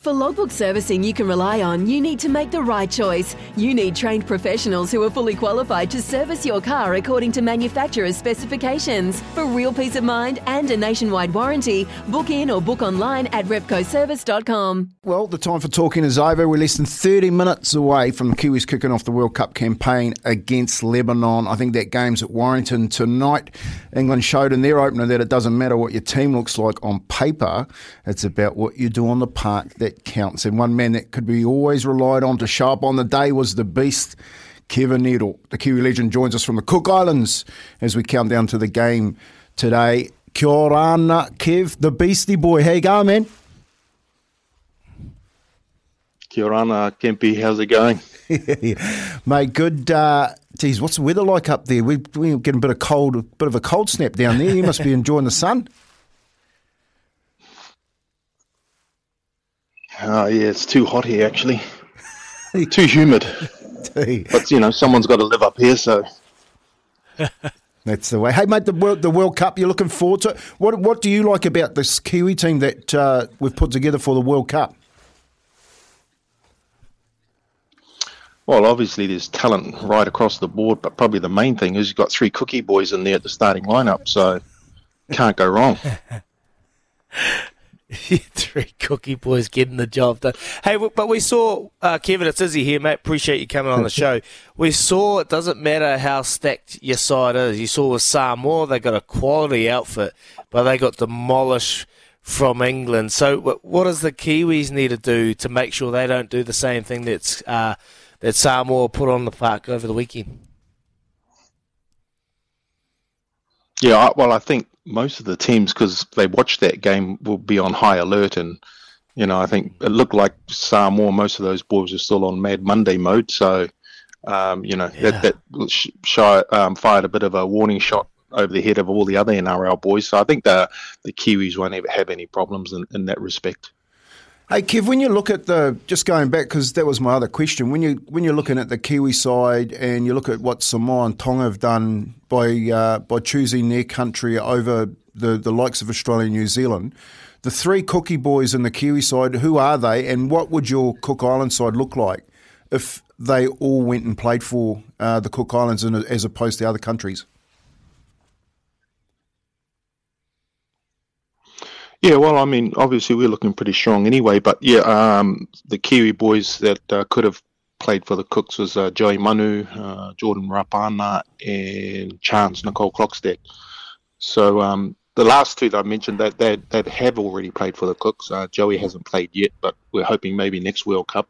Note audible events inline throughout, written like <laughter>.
For logbook servicing you can rely on, you need to make the right choice. You need trained professionals who are fully qualified to service your car according to manufacturer's specifications. For real peace of mind and a nationwide warranty, book in or book online at repcoservice.com. Well, the time for talking is over. We're less than 30 minutes away from the Kiwis kicking off the World Cup campaign against Lebanon. I think that game's at Warrington tonight. England showed in their opener that it doesn't matter what your team looks like on paper, it's about what you do on the park that counts. And one man that could be always relied on to show up on the day was the beast. Kevin Iro, the Kiwi legend, joins us from the Cook Islands as we count down to the game today. Kia ora, Kev, the beastie boy. How you going, man? Kia ora, Kempy. How's it going? <laughs> Mate, good. Uh, geez, what's the weather like up there? We, we're getting a bit of cold, a bit of a cold snap down there. You must be <laughs> enjoying the sun. Oh, yeah, it's too hot here, actually. <laughs> too humid. but, you know, someone's got to live up here, so. <laughs> That's the way. Hey, mate, the World, the World Cup, you're looking forward to it. What, what do you like about this Kiwi team that uh, we've put together for the World Cup? Well, obviously, there's talent right across the board, but probably the main thing is you've got three cookie boys in there at the starting lineup, so can't go wrong. <laughs> <laughs> Three cookie boys getting the job done. Hey, but we saw uh, Kevin. It's Izzy here, mate. Appreciate you coming on the show. We saw it doesn't matter how stacked your side is. You saw with Samoa, they got a quality outfit, but they got demolished from England. So, what does the Kiwis need to do to make sure they don't do the same thing that's uh, that Samoa put on the park over the weekend? Yeah, well, I think most of the teams, because they watched that game, will be on high alert. And, you know, I think it looked like Samoa, most of those boys are still on Mad Monday mode. So, um, you know, yeah. that, that sh- um, fired a bit of a warning shot over the head of all the other NRL boys. So I think the, the Kiwis won't ever have any problems in, in that respect. Hey Kev, when you look at the just going back because that was my other question. When you when you're looking at the Kiwi side and you look at what Samoa and Tonga have done by uh, by choosing their country over the the likes of Australia and New Zealand, the three Cookie boys in the Kiwi side, who are they, and what would your Cook Island side look like if they all went and played for uh, the Cook Islands as opposed to other countries? Yeah, well, I mean, obviously we're looking pretty strong anyway, but yeah, um, the Kiwi boys that uh, could have played for the Cooks was uh, Joey Manu, uh, Jordan Rapana, and Chance Nicole Clockstead. So um, the last two that I mentioned, that that, that have already played for the Cooks. Uh, Joey hasn't played yet, but we're hoping maybe next World Cup.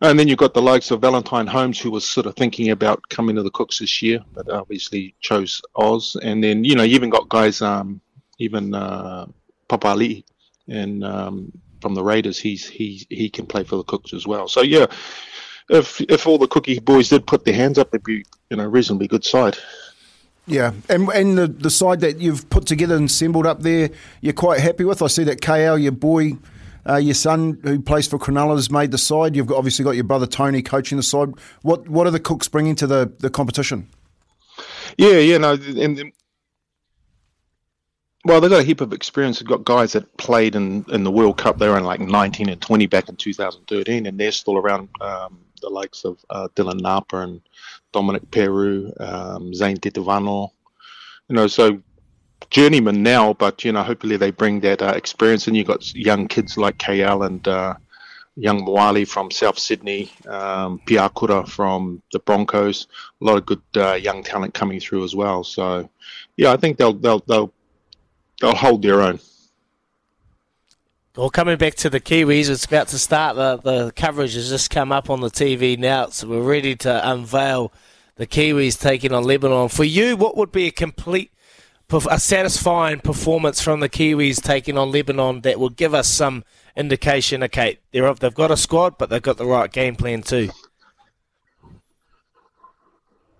And then you've got the likes of Valentine Holmes, who was sort of thinking about coming to the Cooks this year, but obviously chose Oz. And then you know you even got guys, um, even uh, Papali, and um, from the Raiders, he's he he can play for the Cooks as well. So yeah, if if all the Cookie boys did put their hands up, it'd be you know reasonably good side. Yeah, and and the the side that you've put together and assembled up there, you're quite happy with. I see that KL, your boy. Uh, your son, who plays for Cronulla, has made the side. You've got, obviously got your brother Tony coaching the side. What what are the Cooks bringing to the, the competition? Yeah, yeah, no, and Well, they've got a heap of experience. They've got guys that played in, in the World Cup. They were in like 19 and 20 back in 2013, and they're still around. Um, the likes of uh, Dylan Napa and Dominique Peyroux, um, Zane Tetevano. You know, so journeyman now, but you know, hopefully they bring that uh, experience. And you've got young kids like KL and uh, young Moali from South Sydney, um, Piakura from the Broncos. A lot of good uh, young talent coming through as well. So, yeah, I think they'll they'll they'll Oh, they'll hold their own. Well, coming back to the Kiwis, it's about to start. The, the coverage has just come up on the TV now, so we're ready to unveil the Kiwis taking on Lebanon. For you, what would be a complete, a satisfying performance from the Kiwis taking on Lebanon that will give us some indication? Okay, they're they've got a squad, but they've got the right game plan too.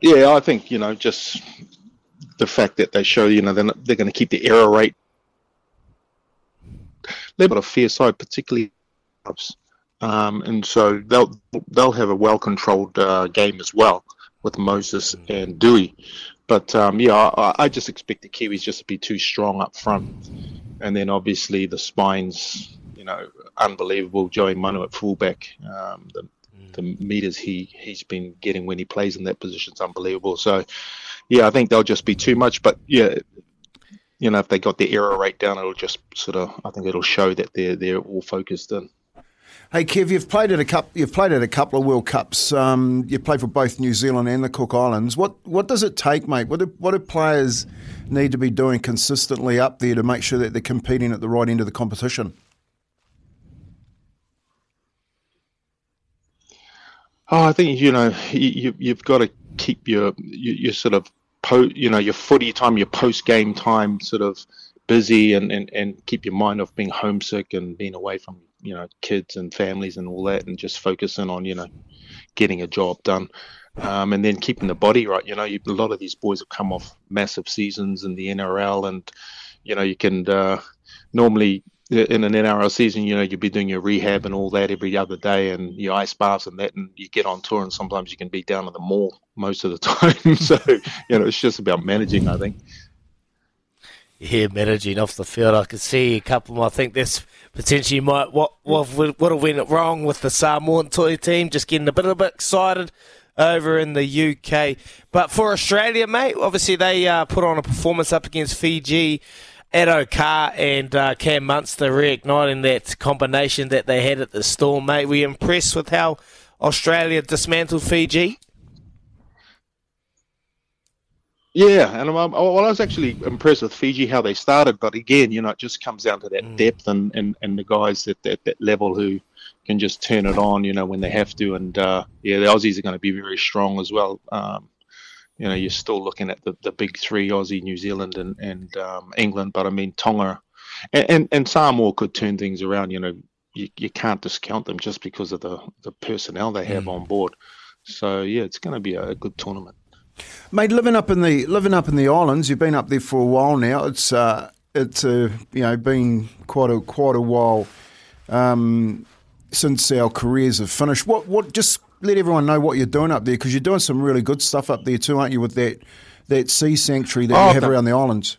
Yeah, I think you know just the fact that they show you know they're, they're going to keep the error rate a fair side, particularly um, and so they'll they'll have a well controlled uh, game as well with Moses and Doueihi. But um, yeah, I, I, just expect the Kiwis just to be too strong up front, and then obviously the spines, you know, unbelievable. Joey Manu at fullback, um, the the meters he he's been getting when he plays in that position is unbelievable. So yeah, I think they'll just be too much. But yeah, you know, if they got their error rate down, it'll just sort of, I think it'll show that they're they're all focused in. Hey Kev, you've played at a couple. You've played at a couple of World Cups. Um, you played for both New Zealand and the Cook Islands. What what does it take, mate? What do, what do players need to be doing consistently up there to make sure that they're competing at the right end of the competition? Oh, I think you know you, you've got to keep your your, your sort of po- you know your footy time, your post game time, sort of busy, and, and and keep your mind off being homesick and being away from you know kids and families and all that, and just focusing on you know getting a job done. Um, and then keeping the body right. You know, you, a lot of these boys have come off massive seasons in the NRL, and you know you can uh, normally in an NRL season, you know, you'd be doing your rehab and all that every other day and your ice baths and that, and you get on tour and sometimes you can be down at the mall most of the <laughs> time. so, you know, it's just about managing, I think. Yeah, managing off the field. I can see a couple. I think this potentially might what what would have went wrong with the Samoan toy team, just getting a bit a bit excited over in the UK. But for Australia, mate, obviously they uh, put on a performance up against Fiji Addo-Carr and uh, Cam Munster reigniting that combination that they had at the Storm, mate. Were you impressed with how Australia dismantled Fiji? Yeah, and I'm, well, I was actually impressed with Fiji how they started, but again, you know, it just comes down to that mm. depth and, and, and the guys at that, that level who can just turn it on, you know, when they have to. And uh, yeah, the Aussies are going to be very strong as well. Um, you know, you're still looking at the, the big three, Aussie, New Zealand, and, and um, England. But I mean, Tonga and, and, and Samoa could turn things around. You know, you, you can't discount them just because of the, the personnel they have mm. on board. So yeah, it's going to be a good tournament. Mate, living up in the living up in the islands, you've been up there for a while now. It's uh, it's uh, you know been quite a quite a while um, since our careers have finished. What what just let everyone know what you're doing up there because you're doing some really good stuff up there too, aren't you? With that that sea sanctuary that oh, you have around the islands.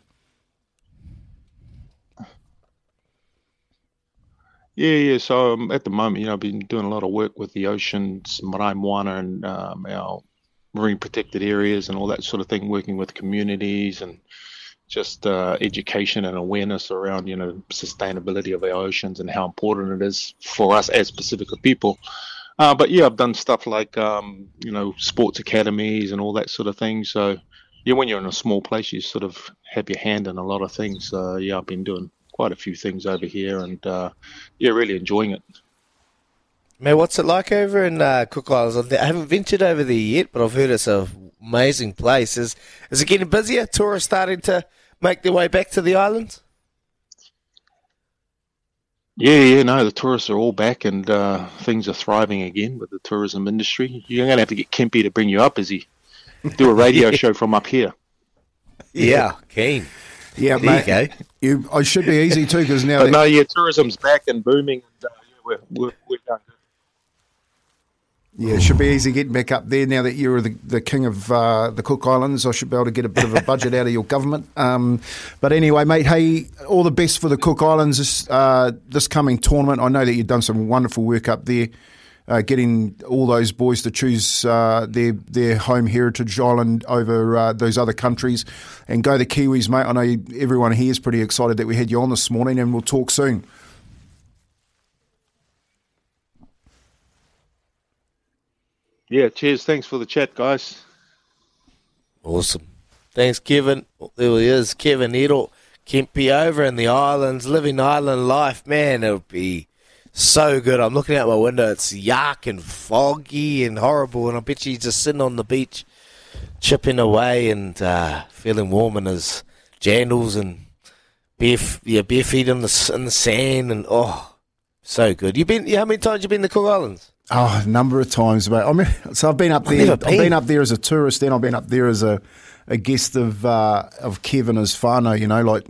Yeah, yeah. So um, at the moment, you know, I've been doing a lot of work with the oceans, Marae Moana, and um, our marine protected areas and all that sort of thing, working with communities and just uh, education and awareness around, you know, sustainability of our oceans and how important it is for us as Pacifica people. Uh, but yeah, I've done stuff like um, you know sports academies and all that sort of thing. So yeah, when you're in a small place, you sort of have your hand in a lot of things. Uh, yeah, I've been doing quite a few things over here, and uh, yeah, really enjoying it. Man, what's it like over in uh, Cook Islands? I haven't ventured over there yet, but I've heard it's an amazing place. Is is it getting busier? Tourists starting to make their way back to the islands? Yeah, yeah, no, the tourists are all back and uh, things are thriving again with the tourism industry. You're going to have to get Kempy to bring you up as he do a radio <laughs> yeah. show from up here. Yeah, keen. Yeah, there mate. You, go. you I should be easy too because now. But no, yeah, tourism's back and booming. And, uh, yeah, we're, we're, we're going good. Yeah, it should be easy getting back up there now that you're the, the king of uh, the Cook Islands. I should be able to get a bit of a budget out of your government. Um, but anyway, mate, hey, all the best for the Cook Islands this, uh, this coming tournament. I know that you've done some wonderful work up there, uh, getting all those boys to choose uh, their their home heritage island over uh, those other countries, and go the Kiwis, mate. I know everyone here is pretty excited that we had you on this morning, and we'll talk soon. Yeah, cheers. Thanks for the chat, guys. Awesome. Thanks, Kevin. There he is, Kevin Iro. Kempi over in the islands, living island life. Man, it would be so good. I'm looking out my window. It's yuck and foggy and horrible, and I bet you he's just sitting on the beach, chipping away and uh, feeling warm in his jandals and bare, yeah, bare feet in the in the sand, and oh, so good. You been? How many times you been to Cook Islands? Oh, a number of times, mate. I mean, so I've been up I've there. I've been. been up there as a tourist, then I've been up there as a, a guest of uh, of Kevin as whānau, you know, like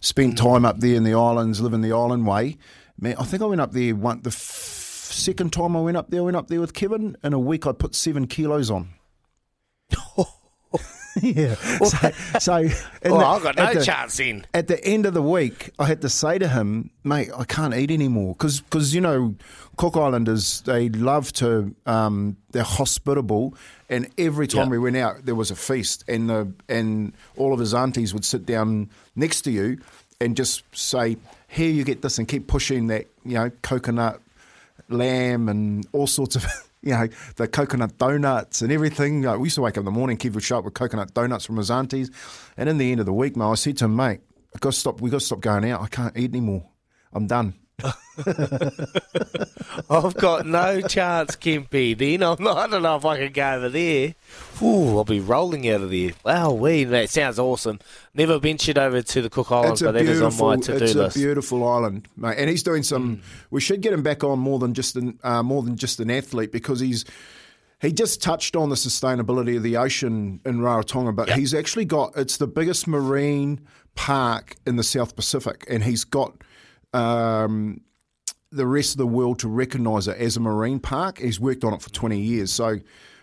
spent time up there in the islands, living the island way. Man, I think I went up there one the f- second time I went up there. I went up there with Kevin. In a week, I put seven kilos on. <laughs> yeah. So, so <laughs> Oh, the- I've got no the- chance in. at the end of the week, I had to say to him, mate, I can't eat anymore. Because, you know, Cook Islanders, they love to, um, they're hospitable. And every time Yeah. we went out, there was a feast. And, the, and all of his aunties would sit down next to you and just say, here, you get this, and keep pushing that, you know, coconut lamb and all sorts of, <laughs> you know, the coconut donuts and everything. Like, we used to wake up in the morning, Kev would show up with coconut donuts from his aunties. And in the end of the week, mate, I said to him, mate, I got to stop. We got to stop going out. I can't eat anymore. I'm done. <laughs> I've got no chance, Kempi. Then I'm not, I don't know if I can go over there. Ooh, I'll be rolling out of there. Wow, we that sounds awesome. Never ventured over to the Cook Islands, it's but that is on my to-do it's list. a beautiful island, mate. And he's doing some. We should get him back on more than just an uh, more than just an athlete because he's. He just touched on the sustainability of the ocean in Rarotonga, but Yep. he's actually got it's the biggest marine park in the South Pacific, and he's got um, the rest of the world to recognise it as a marine park. He's worked on it for 20 years, so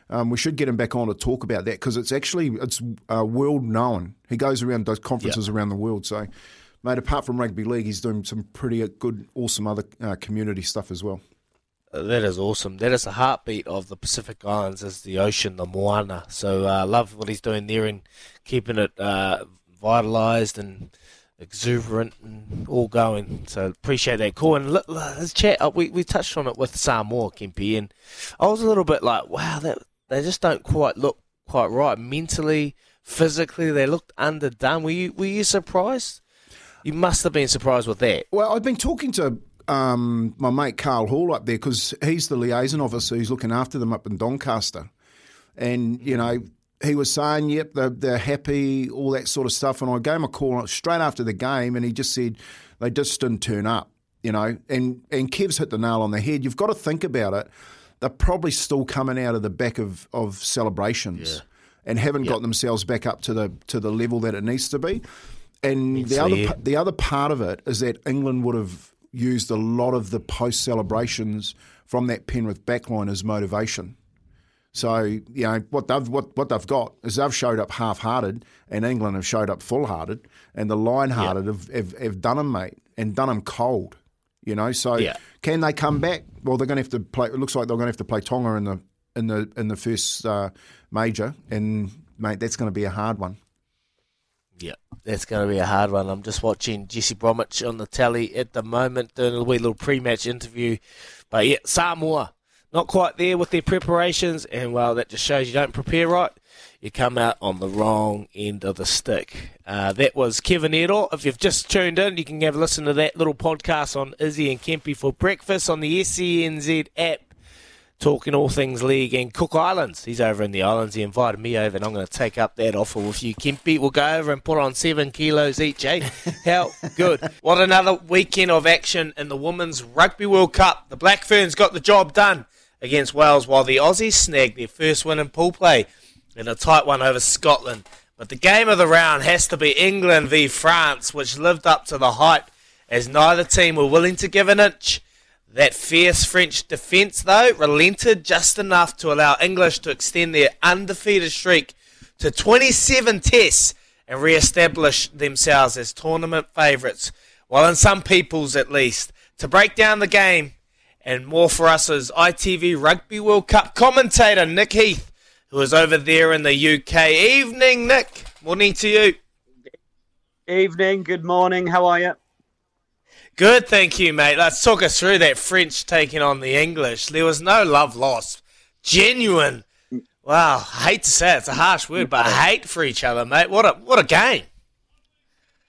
um, we should get him back on to talk about that because it's actually it's uh, world known. He goes around those conferences around the world. So, mate, apart from rugby league, he's doing some pretty good, awesome other uh, community stuff as well. Uh, That is awesome. That is the heartbeat of the Pacific Islands, is the ocean, the moana. So I uh, love what he's doing there and keeping it uh, vitalised and exuberant and all going. So appreciate that. Cool. And let, let's chat. Uh, we we touched on it with Samoa, Kempi, and I was a little bit like, wow, that they just don't quite look quite right mentally, physically. They looked underdone. Were you were you surprised? You must have been surprised with that. Well, I've been talking to um, my mate Carl Hall up there because he's the liaison officer who's looking after them up in Doncaster. And, you know, he was saying, yep, they're, they're happy, all that sort of stuff. And I gave him a call straight after the game and he just said they just didn't turn up, you know. And, and Kev's hit the nail on the head. You've got to think about it. They're probably still coming out of the back of, of celebrations and haven't got themselves back up to the to the level that it needs to be. And the other yeah. the other part of it is that England would have used a lot of the post celebrations from that Penrith backline as motivation. So you know what they've what, what they've got is they've showed up half hearted, and England have showed up full hearted, and the line hearted have, have have done them, mate, and done them cold. You know, so Yeah. can they come back? Well, they're going to have to play. It looks like they're going to have to play Tonga in the in the in the first uh, major, and mate, that's going to be a hard one. Yeah, that's going to be a hard one. I'm just watching Jesse Bromwich on the telly at the moment, doing a wee little pre-match interview. But yeah, Samoa, not quite there with their preparations, and well, that just shows you don't prepare right. You come out on the wrong end of the stick. Uh, that was Kevin Iro. If you've just tuned in, you can have a listen to that little podcast on Izzy and Kempy for breakfast on the SENZ app talking all things league and Cook Islands. He's over in the islands. He invited me over, and I'm going to take up that offer with you, Kempy. We'll go over and put on seven kilos each, eh? <laughs> How good. What another weekend of action in the Women's Rugby World Cup. The Black Ferns got the job done against Wales, while the Aussies snagged their first win in pool play in a tight one over Scotland. But the game of the round has to be England v France, which lived up to the hype as neither team were willing to give an inch. That fierce French defence, though, relented just enough to allow English to extend their undefeated streak to 27 tests and re establish themselves as tournament favourites. Well, in some people's at least. To break down the game and more for us is ITV Rugby World Cup commentator Nick Heath, who is over there in the UK. Evening, Nick. Morning to you. Evening, good morning. How are you? Good, thank you, mate. Let's talk us through that French taking on the English. There was no love lost. Genuine. Wow, I hate to say it, it's a harsh word, but hate for each other, mate. What a what a game.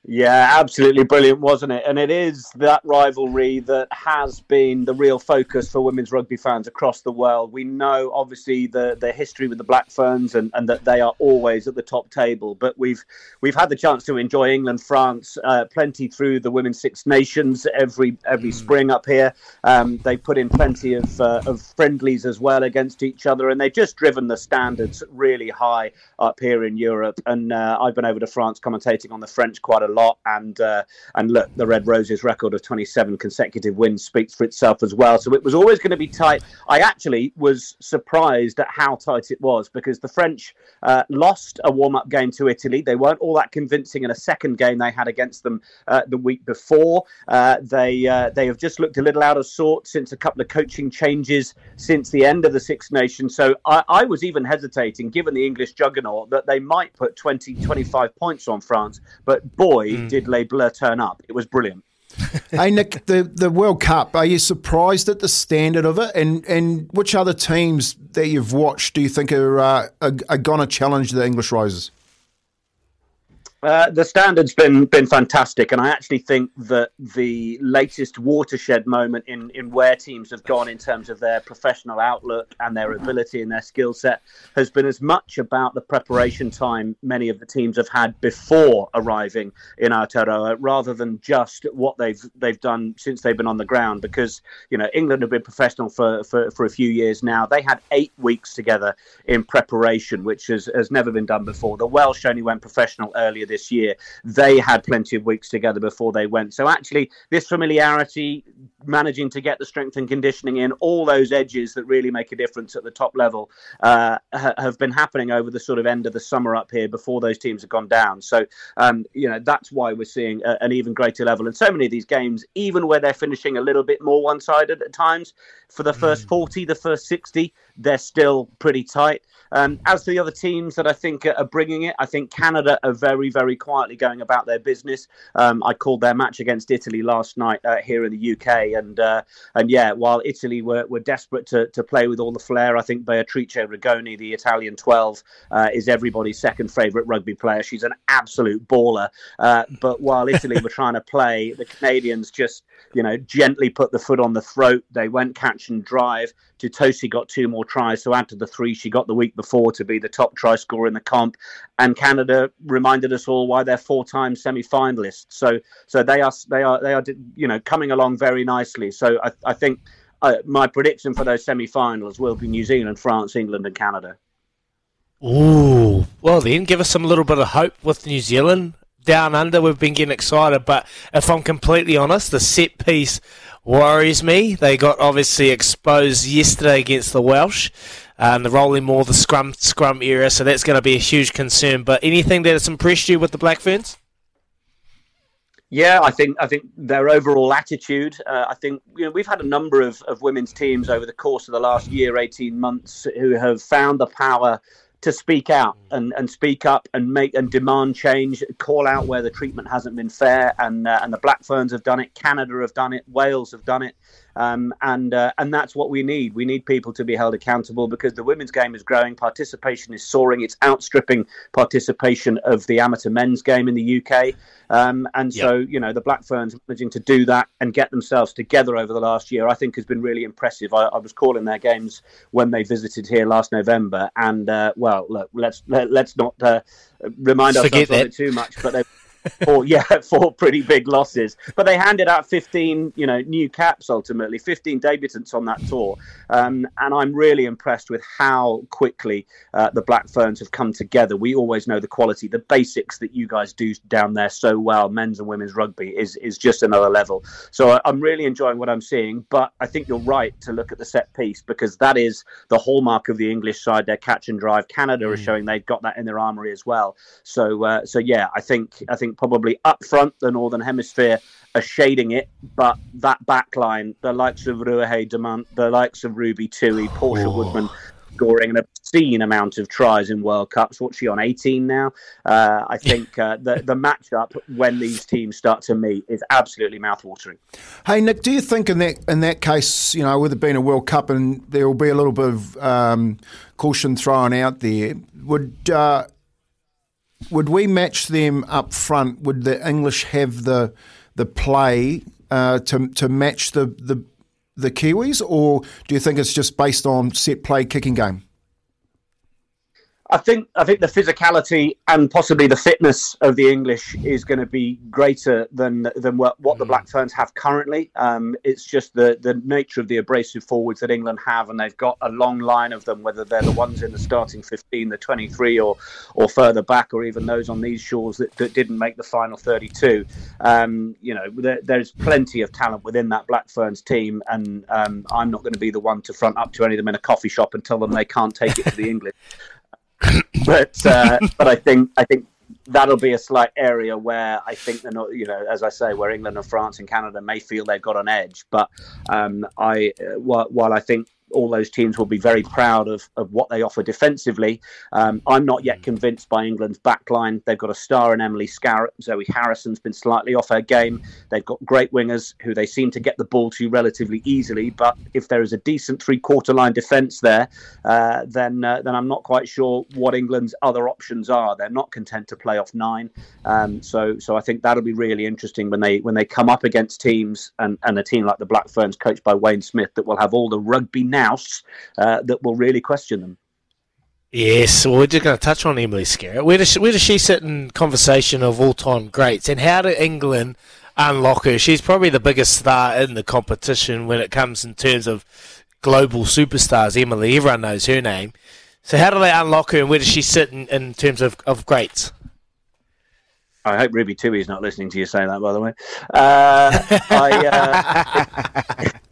Yeah, absolutely brilliant, wasn't it? And it is that rivalry that has been the real focus for women's rugby fans across the world. We know, obviously, the, the history with the Black Ferns and, and that they are always at the top table. But we've we've had the chance to enjoy England, France, uh, plenty through the Women's Six Nations every every mm. spring up here. Um, they put in plenty of uh, of friendlies as well against each other, and they've just driven the standards really high up here in Europe. And uh, I've been over to France commentating on the French quite a lot. And uh, and look, the Red Roses' record of 27 consecutive wins speaks for itself as well. So it was always going to be tight. I actually was surprised at how tight it was because the French uh, lost a warm-up game to Italy. They weren't all that convincing in a second game they had against them uh, the week before. Uh, they uh, they have just looked a little out of sorts since a couple of coaching changes since the end of the Six Nations. So I, I was even hesitating, given the English juggernaut, that they might put 20, 25 points on France. But boy, mm. did Les Bleus turn up. It was brilliant. hey Nick, the, the World Cup, are you surprised at the standard of it? And and which other teams that you've watched do you think are uh, are, are going to challenge the English Roses? Uh, the standard's been been fantastic, and I actually think that the latest watershed moment in, in where teams have gone in terms of their professional outlook and their ability and their skill set has been as much about the preparation time many of the teams have had before arriving in Aotearoa, rather than just what they've they've done since they've been on the ground. Because you know England have been professional for, for, for a few years now. They had eight weeks together in preparation, which has, has never been done before. The Welsh only went professional earlier this year. They had plenty of weeks together before they went. So actually, this familiarity, managing to get the strength and conditioning in, all those edges that really make a difference at the top level, uh, ha- have been happening over the sort of end of the summer up here before those teams have gone down. So um, you know that's why we're seeing a- an even greater level. And so many of these games, even where they're finishing a little bit more one-sided at times, for the first mm. 40, the first 60, they're still pretty tight. Um, as for the other teams that I think are bringing it, I think Canada are very, very quietly going about their business. Um, I called their match against Italy last night uh, here in the UK, and uh, and yeah, while Italy were, were desperate to, to play with all the flair, I think Beatrice Rigoni, the Italian 12, uh, is everybody's second favourite rugby player. She's an absolute baller. Uh, but while Italy were trying to play, the Canadians just you know gently put the foot on the throat. They went catch and drive. Tuttosi got two more tries, so add to the three she got the week before to be the top try scorer in the comp. And Canada reminded us all why they're four-time semi-finalists. So, so they are they are they are you know coming along very nicely. So I, I think uh, my prediction for those semi-finals will be New Zealand, France, England, and Canada. Ooh, well then, give us some little bit of hope with New Zealand down under. We've been getting excited, but if I'm completely honest, the set piece worries me. They got obviously exposed yesterday against the Welsh. And the rolling more the scrum scrum era, so that's going to be a huge concern. But anything that has impressed you with the Black Ferns? Yeah, I think I think their overall attitude. Uh, I think you know we've had a number of, of women's teams over the course of the last year, eighteen months, who have found the power to speak out and, and speak up and make and demand change, call out where the treatment hasn't been fair, and uh, and the Black Ferns have done it, Canada have done it, Wales have done it, um, and uh, and that's what we need. We need people to be held accountable because the women's game is growing, participation is soaring, it's outstripping participation of the amateur men's game in the UK. Um, and so, you know, the Black Ferns managing to do that and get themselves together over the last year, I think has been really impressive. I, I was calling their games when they visited here last November, and uh, well, look, let's let, us let us not uh, remind Forget ourselves that. of it too much, but they <laughs> four, yeah, <laughs> four pretty big losses. But they handed out 15, you know, new caps ultimately, 15 debutants on that tour. Um, and I'm really impressed with how quickly uh, the Black Ferns have come together. We always know the quality, the basics that you guys do down there so well, men's and women's rugby, is, is just another level. So I'm really enjoying what I'm seeing. But I think you're right to look at the set piece because that is the hallmark of the English side, their catch and drive. Canada mm. is showing they've got that in their armory as well. So, uh, so yeah, I think I think probably up front the Northern Hemisphere are shading it, but that back line, the likes of Ruahei Demant, the likes of Ruby Tui, Portia oh. Woodman, scoring an obscene amount of tries in World Cups. What's she on? 18 now. Uh, I think uh, the the matchup when these teams start to meet is absolutely mouthwatering. Hey Nick, do you think in that in that case, you know, with it being a World Cup and there will be a little bit of um, caution thrown out there, would uh, would we match them up front? Would the English have the the play uh, to to match the, the the Kiwis, or do you think it's just based on set play kicking game? I think I think the physicality and possibly the fitness of the English is going to be greater than than what, what the mm. Black Ferns have currently. Um, it's just the the nature of the abrasive forwards that England have, and they've got a long line of them. Whether they're the ones in the starting fifteen, the twenty three, or or further back, or even those on these shores that, that didn't make the final thirty two. Um, you know, there, there's plenty of talent within that Black Ferns team, and um, I'm not going to be the one to front up to any of them in a coffee shop and tell them they can't take it to the <laughs> English. <laughs> but uh, but I think I think that'll be a slight area where I think they're not, you know, as I say, where England and France and Canada may feel they've got an edge. But um, I, uh, while, while I think all those teams will be very proud of, of what they offer defensively. Um, I'm not yet convinced by England's backline. They've got a star in Emily Scarratt. Zoe Harrison's been slightly off her game. They've got great wingers who they seem to get the ball to relatively easily. But if there is a decent three quarter line defence there, uh, then uh, then I'm not quite sure what England's other options are. They're not content to play off nine. Um, so so I think that'll be really interesting when they when they come up against teams and, and a team like the Black Ferns coached by Wayne Smith that will have all the rugby now house uh, that will really question them. Yes, well, we're just going to touch on Emily Scarratt. Where does, she, where does she sit in conversation of all-time greats, and how do England unlock her? She's probably the biggest star in the competition when it comes in terms of global superstars. Emily, everyone knows her name. So how do they unlock her, and where does she sit in, in terms of, of greats? I hope Ruby Tui is not listening to you say that, by the way. Uh, I, uh, <laughs>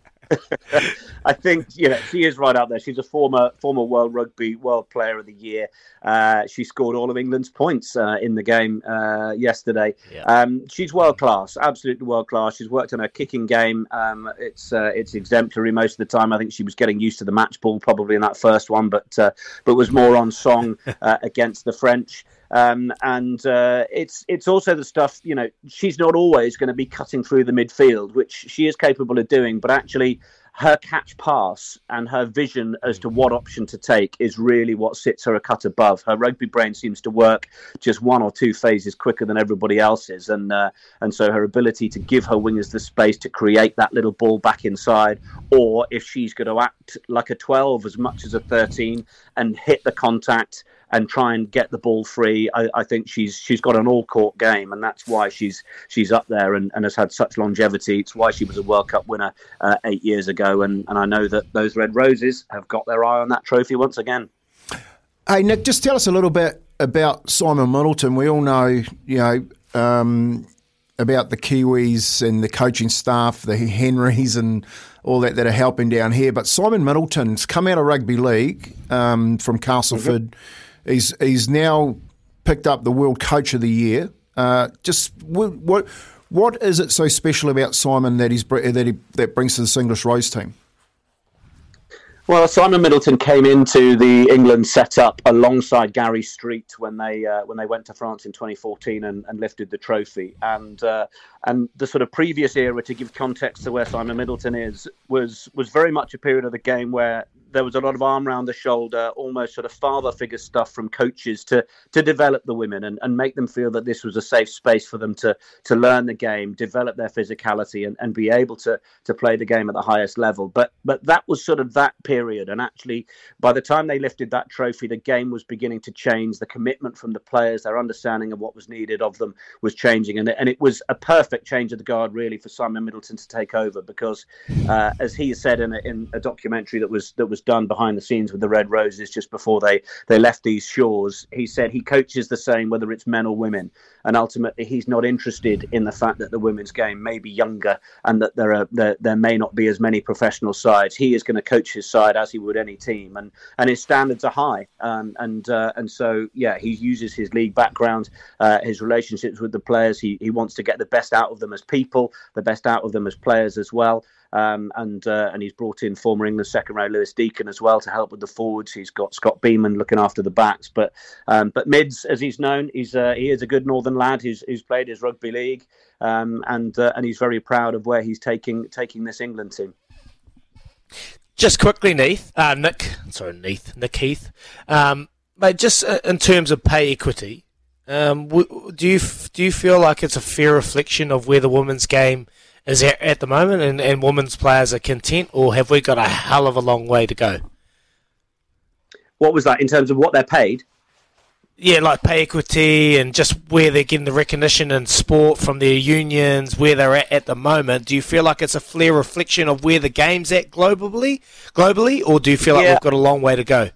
I think you know she is right out there. She's a former former World Rugby World Player of the Year. Uh, she scored all of England's points uh, in the game uh, yesterday. Yeah. Um, she's world class, absolutely world class. She's worked on her kicking game. Um, it's uh, it's exemplary most of the time. I think she was getting used to the match ball probably in that first one, but uh, but was more on song <laughs> uh, against the French. Um, and uh, it's it's also the stuff you know she's not always going to be cutting through the midfield, which she is capable of doing. But actually, her catch pass and her vision as to what option to take is really what sits her a cut above. Her rugby brain seems to work just one or two phases quicker than everybody else's, and uh, and so her ability to give her wingers the space to create that little ball back inside, or if she's going to act like a 12 as much as a 13 and hit the contact and try and get the ball free. I, I, think she's she's got an all court game, and that's why she's she's up there and, and has had such longevity. It's why she was a World Cup winner uh, eight years ago, and, and I know that those Red Roses have got their eye on that trophy once again. Hey Nick, just tell us a little bit about Simon Middleton. We all know, you know. Um, about the Kiwis and the coaching staff, the Henrys and all that that are helping down here. But Simon Middleton's come out of rugby league um, from Castleford. Mm-hmm He's he's now picked up the World Coach of the Year. Uh, just what, what is it so special about Simon that he's that he that brings to this English Rose team? Well, Simon Middleton came into the England setup alongside Gary Street when they uh, when they went to France in 2014 and, and lifted the trophy. And uh, and the sort of previous era, to give context to where Simon Middleton is, was was very much a period of the game where there was a lot of arm around the shoulder, almost sort of father figure stuff from coaches to to develop the women and, and make them feel that this was a safe space for them to to learn the game, develop their physicality, and, and be able to to play the game at the highest level. But but that was sort of that period, and actually by the time they lifted that trophy, the game was beginning to change. The commitment from the players, their understanding of what was needed of them was changing, and and it was a perfect change of the guard really for Simon Middleton to take over because, uh, as he said in a, in a documentary that was that was done behind the scenes with the Red Roses just before they they left these shores, he said he coaches the same whether it's men or women, and ultimately he's not interested in the fact that the women's game may be younger and that there are there, there may not be as many professional sides. He is going to coach his side as he would any team, and and his standards are high, um, and uh, and so yeah, he uses his league background, uh, his relationships with the players. He he wants to get the best out of them as people, the best out of them as players as well. Um, and uh, and he's brought in former England second row Lewis Deacon as well to help with the forwards. He's got Scott Bemand looking after the backs, but um, but mids as he's known, he's uh, he is a good Northern lad who's who's played his rugby league, um, and uh, and he's very proud of where he's taking taking this England team. Just quickly, Neith, uh, Nick, sorry, Neith, Nick Heath, um, mate, just uh, in terms of pay equity, um, do you do you feel like it's a fair reflection of where the women's game is at, at the moment, and, and women's players are content, or have we got a hell of a long way to go? What was that in terms of what they're paid? Yeah, like pay equity and just where they're getting the recognition in sport from their unions, where they're at at the moment. Do you feel like it's a fair reflection of where the game's at globally, globally, or do you feel like yeah. we've got a long way to go?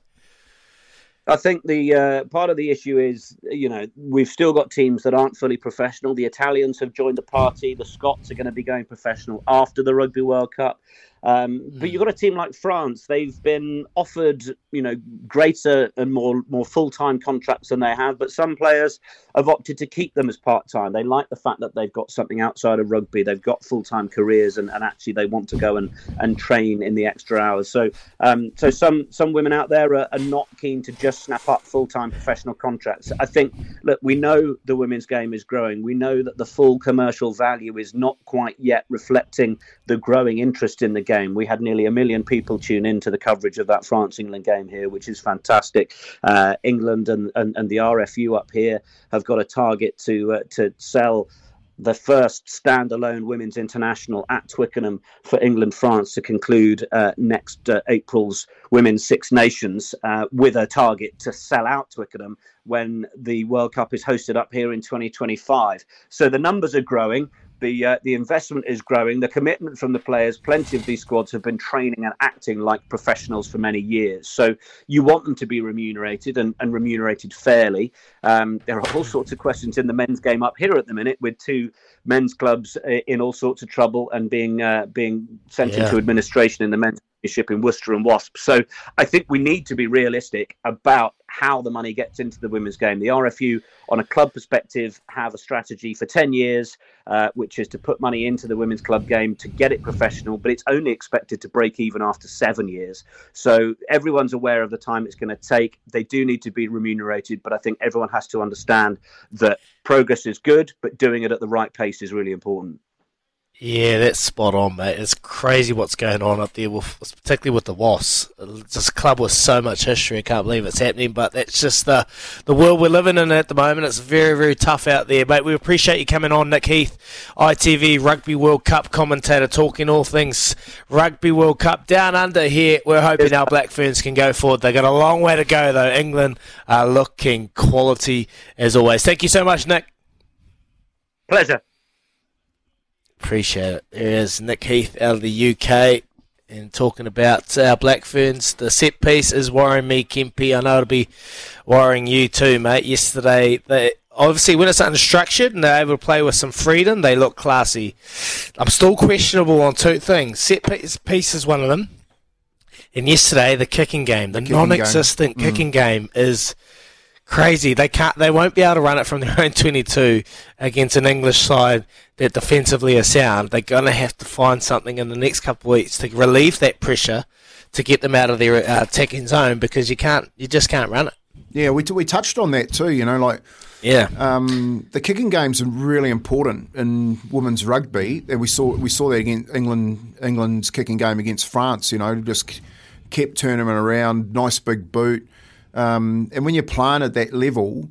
I think the uh, part of the issue is, you know, we've still got teams that aren't fully professional. The Italians have joined the party. The Scots are going to be going professional after the Rugby World Cup. Um, mm. But you've got a team like France. They've been offered, you know, greater and more more full time contracts than they have. But some players have opted to keep them as part time. They like the fact that they've got something outside of rugby. They've got full time careers, and, and actually they want to go and, and train in the extra hours. So um, so some some women out there are, are not keen to just snap up full time professional contracts. I think look, we know the women's game is growing. We know that the full commercial value is not quite yet reflecting the growing interest in the game game. We had nearly a million people tune in to the coverage of that France England game here, which is fantastic. Uh, England and, and, and the RFU up here have got a target to uh, to sell the first standalone women's international at Twickenham for England France to conclude uh, next uh, April's Women's Six Nations uh, with a target to sell out Twickenham when the World Cup is hosted up here in 2025. So the numbers are growing the uh, the investment is growing, the commitment from the players. Plenty of these squads have been training and acting like professionals for many years. So you want them to be remunerated and, and remunerated fairly. Um, there are all sorts of questions in the men's game up here at the minute, with two men's clubs uh, in all sorts of trouble and being uh, being sent yeah. into administration in the men's in Worcester and Wasp. So I think we need to be realistic about how the money gets into the women's game. The RFU, on a club perspective, have a strategy for 10 years, uh, which is to put money into the women's club game to get it professional, but it's only expected to break even after seven years. So everyone's aware of the time it's going to take. They do need to be remunerated, but I think everyone has to understand that progress is good, but doing it at the right pace is really important. Yeah, that's spot on, mate. It's crazy what's going on up there, with, particularly with the Wasps. This club with so much history, I can't believe it's happening. But that's just the the world we're living in at the moment. It's very, very tough out there, mate. We appreciate you coming on, Nick Heath, ITV Rugby World Cup commentator, talking all things Rugby World Cup down under here. We're hoping our Black Ferns can go forward. They've got a long way to go, though. England are looking quality as always. Thank you so much, Nick. Pleasure. Appreciate it. There's Nick Heath out of the UK and talking about our Black Ferns. The set piece is worrying me, Kempy. I know it'll be worrying you too, mate. Yesterday, they obviously when it's unstructured and they're able to play with some freedom, they look classy. I'm still questionable on two things. Set piece, piece is one of them. And yesterday, the kicking game, the, the non-existent game. kicking mm. game is crazy. They can't. They won't be able to run it from their own 22 against an English side that defensively are sound. They're going to have to find something in the next couple of weeks to relieve that pressure to get them out of their uh, attacking zone because you can't. You just can't run it. Yeah, we we touched on that too. You know, like. Yeah, um, the kicking games are really important in women's rugby, and we saw we saw that against England England's kicking game against France. You know, just kept turning around, nice big boot. Um, and when you're playing at that level,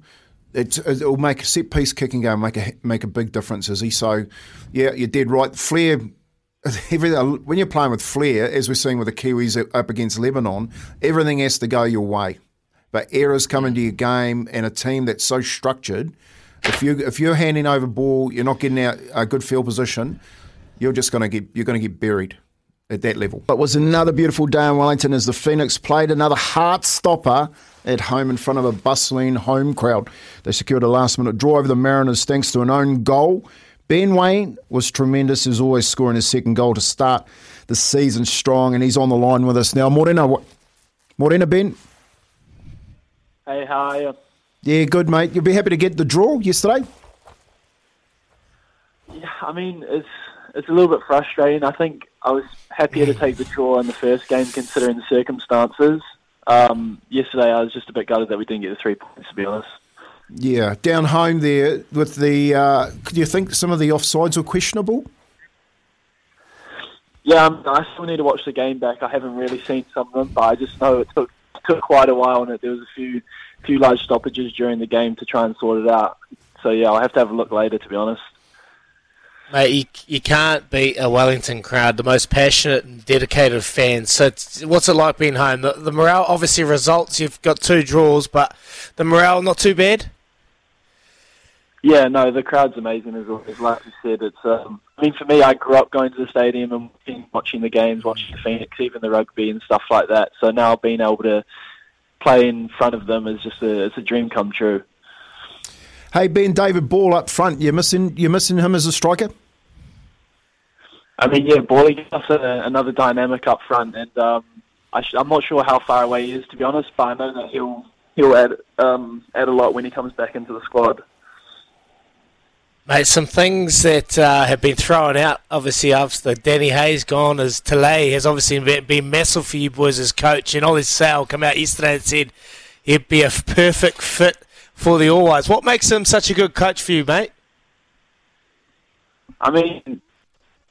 it'll make a set piece kicking game make a make a big difference, is he? So, yeah, you're dead right. Flair, <laughs> when you're playing with Flair, as we're seeing with the Kiwis up against Lebanon, everything has to go your way. But errors come into your game, and a team that's so structured, if you if you're handing over ball, you're not getting out a good field position, you're just going to get you're going to get buried at that level. But it was another beautiful day in Wellington as the Phoenix played another heart stopper at home in front of a bustling home crowd. They secured a last minute draw over the Mariners thanks to an own goal. Ben Waine was tremendous as always, scoring his second goal to start the season strong, and he's on the line with us now. Morena, Morena, Ben. Hey, how are you? Yeah, good, mate. You'll be happy to get the draw yesterday? Yeah, I mean, it's it's a little bit frustrating. I think I was happier to take the draw in the first game considering the circumstances. Um, yesterday, I was just a bit gutted that we didn't get the three points, to be honest. Yeah, down home there with the. Uh, could you think some of the offsides were questionable? Yeah, um, I still need to watch the game back. I haven't really seen some of them, but I just know it took took quite a while, and there was a few few large stoppages during the game to try and sort it out. So yeah, I'll have to have a look later, to be honest. Mate, you, you can't beat a Wellington crowd, the most passionate and dedicated fans. So, what's it like being home? The, the, morale, obviously, results. You've got two draws, but the morale not too bad. Yeah, no, the crowd's amazing as always. Like you said, it's. Um, I mean, for me, I grew up going to the stadium and watching the games, watching the Phoenix, even the rugby and stuff like that. So now being able to play in front of them is just a, it's a dream come true. Hey Ben, David Ball up front. You're missing. You're missing him as a striker. I mean, yeah, Bally gives us a, another dynamic up front, and um, I am not sure how far away he is to be honest, but I know that he'll he'll add um, add a lot when he comes back into the squad. Mate, some things that uh, have been thrown out, obviously, after Danny Hay's gone, as Talay has obviously been massive for you boys as coach, and Ollie Sail come out yesterday and said he'd be a perfect fit for the All Whites. What makes him such a good coach for you, mate? I mean, uh,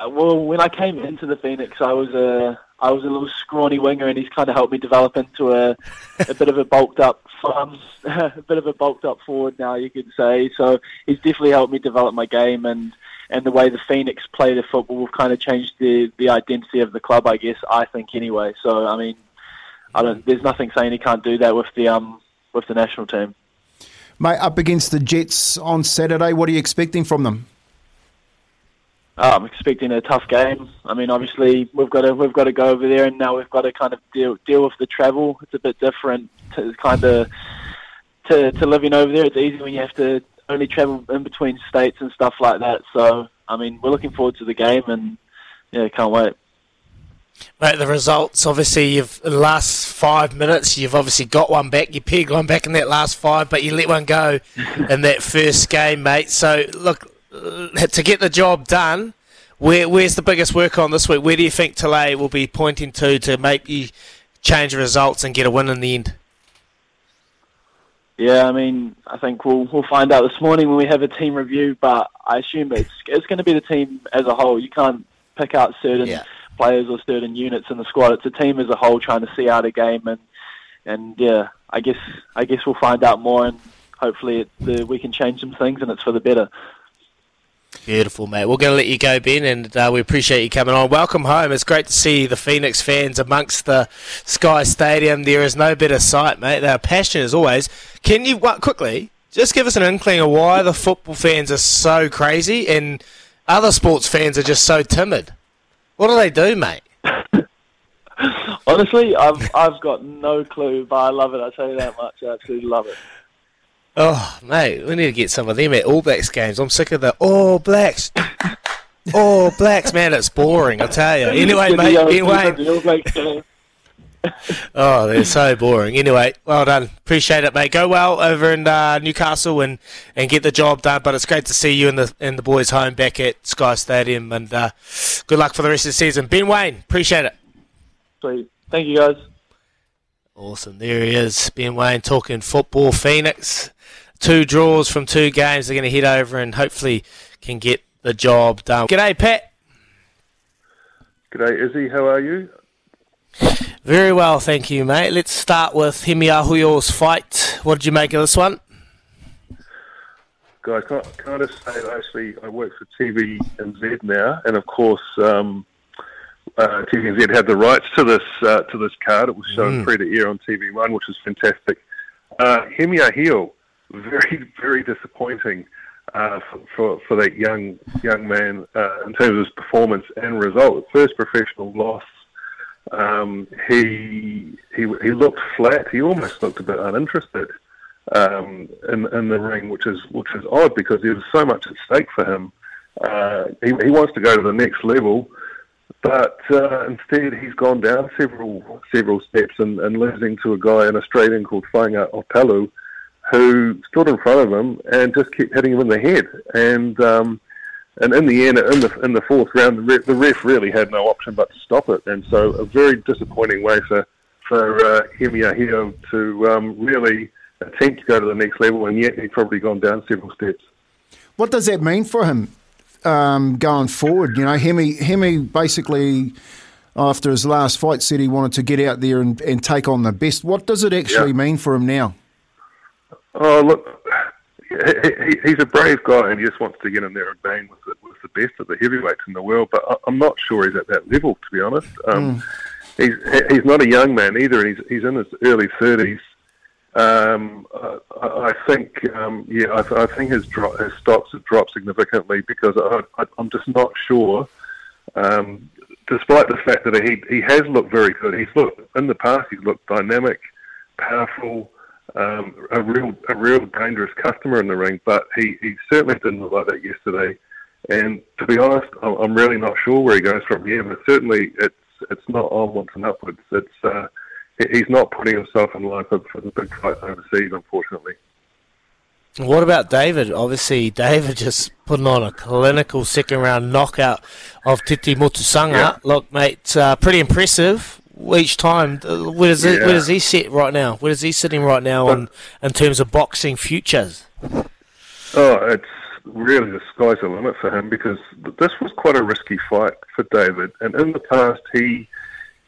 well, when I came into the Phoenix, I was a I was a little scrawny winger, and he's kind of helped me develop into a a bit of a bulked up um, <laughs> a bit of a bulked up forward now, you could say. So he's definitely helped me develop my game and and the way the Phoenix play the football. We've kind of changed the the identity of the club, I guess. I think anyway. So I mean, I don't. There's nothing saying he can't do that with the um with the national team. Mate, up against the Jets on Saturday, what are you expecting from them? I'm expecting a tough game. I mean, obviously we've got to we've got to go over there, and now we've got to kind of deal deal with the travel. It's a bit different to kind of to to living over there. It's easy when you have to only travel in between states and stuff like that. So, I mean, we're looking forward to the game, and yeah, can't wait. Mate, the results obviously you've the last five minutes you've obviously got one back. You pegged one back in that last five, but you let one go <laughs> in that first game, mate. So look, Uh, to get the job done, where, where's the biggest work on this week? Where do you think Talay will be pointing to to make you change results and get a win in the end? Yeah, I mean, I think we'll we'll find out this morning when we have a team review. But I assume it's it's going to be the team as a whole. You can't pick out certain yeah. players or certain units in the squad. It's a team as a whole trying to see out a game, and and yeah, I guess I guess we'll find out more, and hopefully it, the, we can change some things, and it's for the better. Beautiful, mate. We're going to let you go, Ben, and uh, we appreciate you coming on. Welcome home. It's great to see the Phoenix fans amongst the Sky Stadium. There is no better sight, mate. They're passionate as always. Can you, what, quickly, just give us an inkling of why the football fans are so crazy and other sports fans are just so timid? What do they do, mate? <laughs> Honestly, I've I've got no clue, but I love it. I tell you that much. I absolutely love it. Oh, mate, we need to get some of them at All Blacks games. I'm sick of the All Blacks. All Blacks, man, it's boring, I tell you. Anyway, mate, anyway. oh, they're so boring. Anyway, well done. Appreciate it, mate. Go well over in uh, Newcastle and, and get the job done. But it's great to see you and the and the boys home back at Sky Stadium. And uh, good luck for the rest of the season. Ben Waine, appreciate it. Sweet. Thank you, guys. Awesome. There he is, Ben Waine talking football. Phoenix two draws from two games. They're going to head over and hopefully can get the job done. G'day, Pat. G'day, Izzy. How are you? Very well, thank you, mate. Let's start with Hemi Ahio's fight. What did you make of this one? Guys, can I, can I just say that actually I work for TV NZ now, and of course, um, uh, TVNZ had the rights to this uh, to this card. It was shown Mm. free to air on TV One, which was fantastic. Uh, Hemi Ahio, very very disappointing uh, for, for that young young man uh, in terms of his performance and result. First professional loss. Um, he he he looked flat. He almost looked a bit uninterested um, in in the ring, which is which is odd because there was so much at stake for him. Uh, he, he wants to go to the next level, but uh, instead he's gone down several several steps and, and losing to a guy, in Australian called Faiga Opelu, who stood in front of him and just kept hitting him in the head. And um, and in the end, in the in the fourth round, the ref, the ref really had no option but to stop it. And so, a very disappointing way for for uh, Hemi Ahio to um, really attempt to go to the next level, and yet he'd probably gone down several steps. What does that mean for him um, going forward? You know, Hemi, Hemi basically, after his last fight, said he wanted to get out there and, and take on the best. What does it actually Yeah. mean for him now? Oh, look, he, he, he's a brave guy and he just wants to get in there and bang with the, with the best of the heavyweights in the world. But I, I'm not sure he's at that level, to be honest. Um, He's he's not a young man either. He's he's in his early 30s. Um, I, I think, um, yeah, I, I think his, his stocks have dropped significantly because I, I, I'm just not sure. Um, despite the fact that he he has looked very good, he's looked in the past. He's looked dynamic, powerful, um, a real a real dangerous customer in the ring. But he, he certainly didn't look like that yesterday. And to be honest, I'm really not sure where he goes from here. But certainly, it's it's not onwards and upwards. It's uh, he's not putting himself in line for, for the big fights overseas, unfortunately. What about David? Obviously, David just putting on a clinical second round knockout of Titi Mutusanga. Yeah. Look, mate, uh, pretty impressive each time. Uh, Where does, Yeah. where does he sit right now? Where is he sitting right now on, in terms of boxing futures? Oh, it's really the sky's the limit for him because this was quite a risky fight for David, and in the past he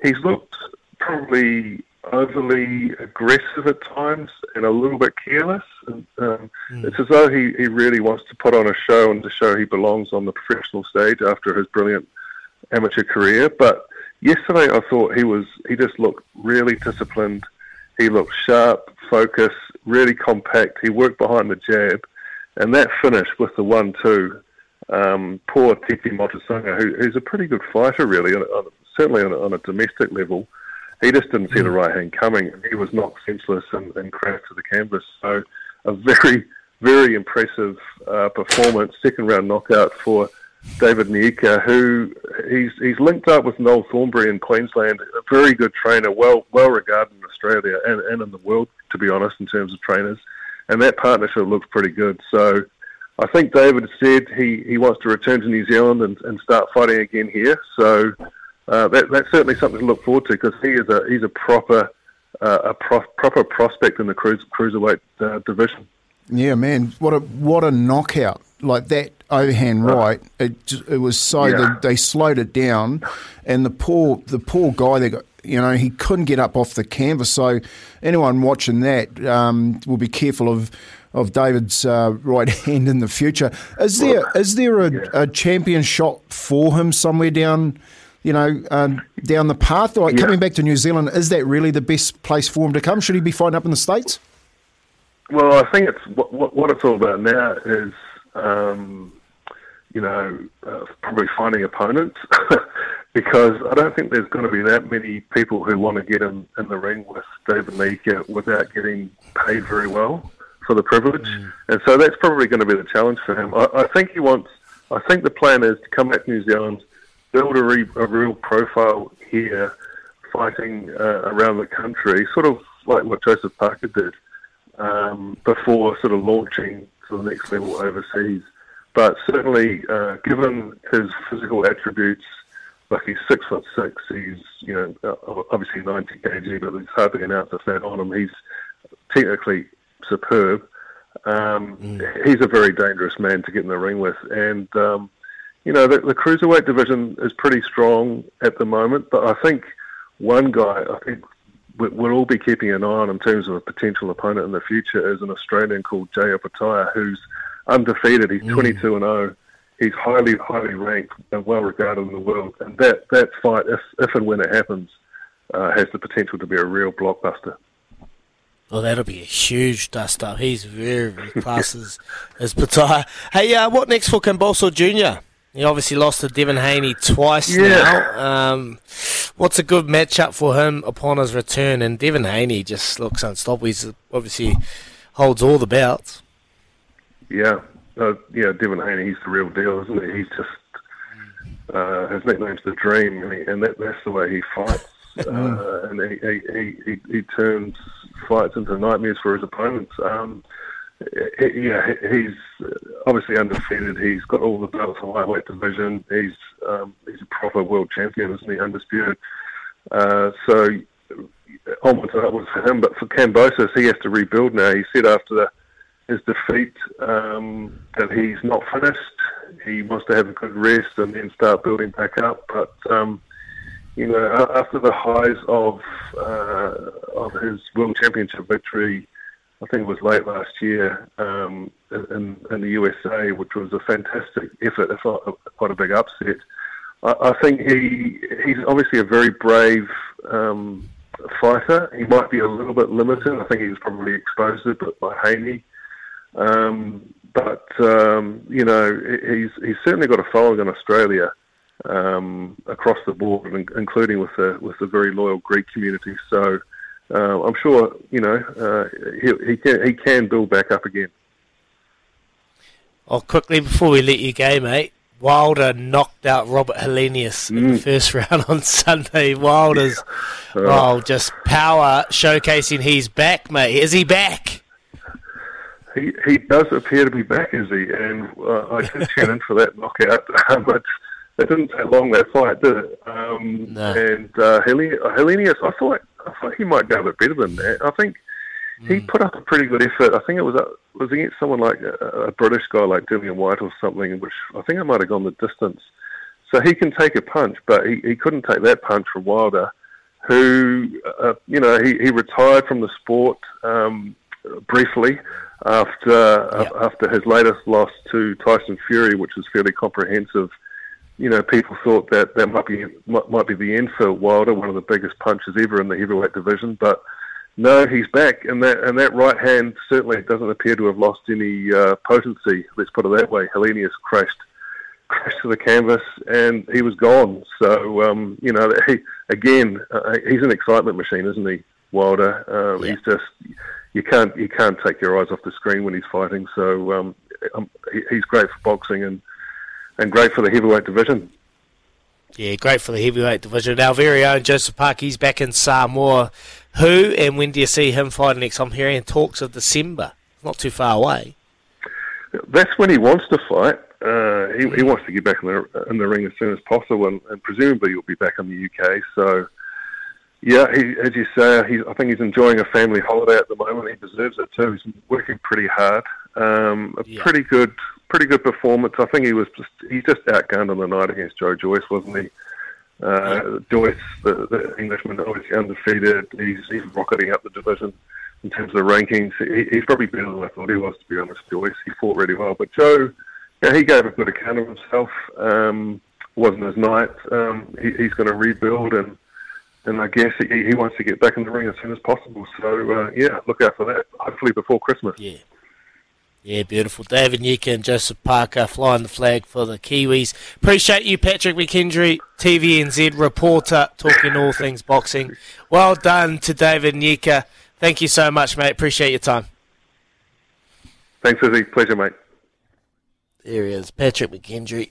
he's looked probably overly aggressive at times and a little bit careless. And, um, It's as though he, he really wants to put on a show and to show he belongs on the professional stage after his brilliant amateur career. But yesterday, I thought he was he just looked really disciplined. He looked sharp, focused, really compact. He worked behind the jab, and that finish with the one-two. Um, poor Titi Motusanga, who, who's a pretty good fighter, really, on, on, certainly on, a- on a domestic level. He just didn't see the right hand coming. He was knocked senseless and, and crashed to the canvas. So, a very, very impressive uh, performance, second round knockout for David Nyika, who he's he's linked up with Noel Thornberry in Queensland, a very good trainer, well well regarded in Australia and, and in the world, to be honest, in terms of trainers. And that partnership looks pretty good. So I think David said he, he wants to return to New Zealand and, and start fighting again here. So uh, that, that's certainly something to look forward to because he is a he's a proper uh, a pro- proper prospect in the cruise, cruiserweight uh, division. Yeah, man, what a what a knockout! Like that overhand right, it it was so Yeah. they, they slowed it down, and the poor the poor guy they got. You know, he couldn't get up off the canvas. So, anyone watching that um, will be careful of of David's uh, right <laughs> hand in the future. Is there is there a, a champion shot for him somewhere down, you know, um, down the path? Like Yeah. coming back to New Zealand, is that really the best place for him to come? Should he be fighting up in the states? Well, I think it's what, what, what it's all about now is, um, you know, uh, probably finding opponents <laughs> because I don't think there's going to be that many people who want to get in, in the ring with David Nyika without getting paid very well for the privilege, and so that's probably going to be the challenge for him. I, I think he wants. I think the plan is to come back to New Zealand, build a, re, a real profile here, fighting uh, around the country, sort of like what Joseph Parker did um, before sort of launching to the next level overseas. But certainly, uh, given his physical attributes, like he's six foot six, he's you know uh, obviously 90 kg, but it's hard to announce the fat on him. He's technically superb. Um, He's a very dangerous man to get in the ring with, and um, you know the, the cruiserweight division is pretty strong at the moment. But I think one guy I think we'll all be keeping an eye on in terms of a potential opponent in the future is an Australian called Jay Opetaia, who's undefeated. He's mm. 22 and 0. He's highly, highly ranked and well regarded in the world. And that, that fight, if, if and when it happens, uh, has the potential to be a real blockbuster. Well, that'll be a huge dust up. He's very, very <laughs> class as, as Petaia. Hey, uh, what next for Kambosos Jr.? He obviously lost to Devin Haney twice yeah. now. Um, what's a good matchup for him upon his return? And Devin Haney just looks unstoppable. He's obviously holds all the belts. Yeah, uh, yeah, Devin Haney, he's the real deal, isn't he? He's just uh, his nickname's the Dream, and, he, and that, that's the way he fights. <laughs> uh, and he, he, he, he turns fights into nightmares for his opponents. Um, yeah, he's obviously undefeated. He's got all the belts in lightweight division. He's um, he's a proper world champion, isn't he? Undisputed. Uh, so onwards and upwards for him. But for Kambosos, he has to rebuild now. He said after the, his defeat um, that he's not finished. He wants to have a good rest and then start building back up. But um, you know, after the highs of uh, of his world championship victory I think it was late last year um, in, in the USA, which was a fantastic effort, quite a big upset. I, I think he he's obviously a very brave um, fighter. He might be a little bit limited. I think he was probably exposed a bit by Haney. Um, but um, you know, he's he's certainly got a following in Australia um, across the board, including with the with the very loyal Greek community. So uh, I'm sure you know uh, he, he can he can build back up again. Oh, quickly before we let you go, mate. Wilder knocked out Robert Helenius mm. in the mm. first <laughs> round on Sunday. Wilder's yeah. oh, just power showcasing he's back, mate. Is he back? He he does appear to be back, is he? And uh, I did tune in for that <laughs> knockout, <laughs> but it didn't take long that fight, did it? Um, no. And uh, Helenius, I thought I thought he might go a bit better than that. I think he mm. put up a pretty good effort. I think it was uh, was against someone like a, a British guy like Dillian Whyte or something, which I think I might have gone the distance. So he can take a punch, but he, he couldn't take that punch from Wilder, who uh, you know he, he retired from the sport um, briefly after yep. uh, after his latest loss to Tyson Fury, which was fairly comprehensive you know, people thought that that might be might, be the end for Wilder, one of the biggest punches ever in the heavyweight division. But no, he's back, and that and that right hand certainly doesn't appear to have lost any uh, potency. Let's put it that way. Helenius crashed crashed to the canvas, and he was gone. So um, you know, he, again, uh, he's an excitement machine, isn't he, Wilder? Um, yeah. He's just you can't you can't take your eyes off the screen when he's fighting. So um, um he, he's great for boxing and and great for the heavyweight division. Yeah, great for the heavyweight division. Our very own Joseph Park, he's back in Samoa. Who and when do you see him fighting next? I'm hearing talks of December. Not too far away. That's when he wants to fight. Uh, he, he, wants to get back in the in the ring as soon as possible, and, and presumably he'll be back in the UK. So, yeah, he, as you say, I think he's enjoying a family holiday at the moment. He deserves it too. He's working pretty hard. Um, a yeah. pretty good pretty good performance. I think he was just he just outgunned on the night against Joe Joyce, wasn't he? Uh, Joyce, the, the Englishman, obviously undefeated. He's, he's rocketing up the division in terms of the rankings. He, he's probably better than I thought he was, to be honest. Joyce, he fought really well, but Joe, yeah, he gave a good account of himself. Um, wasn't his night. Um, he, he's going to rebuild and. And I guess he, he wants to get back in the ring as soon as possible. So, uh, yeah, look out for that. Hopefully before Christmas. Yeah. Yeah, beautiful. David and Joseph Parker flying the flag for the Kiwis. Appreciate you, Patrick McKendry, TVNZ reporter, talking all things boxing. Well done to David Nyika. Uh, thank you so much, mate. Appreciate your time. Thanks, Izzy. Pleasure, mate. There he is, Patrick McKendry.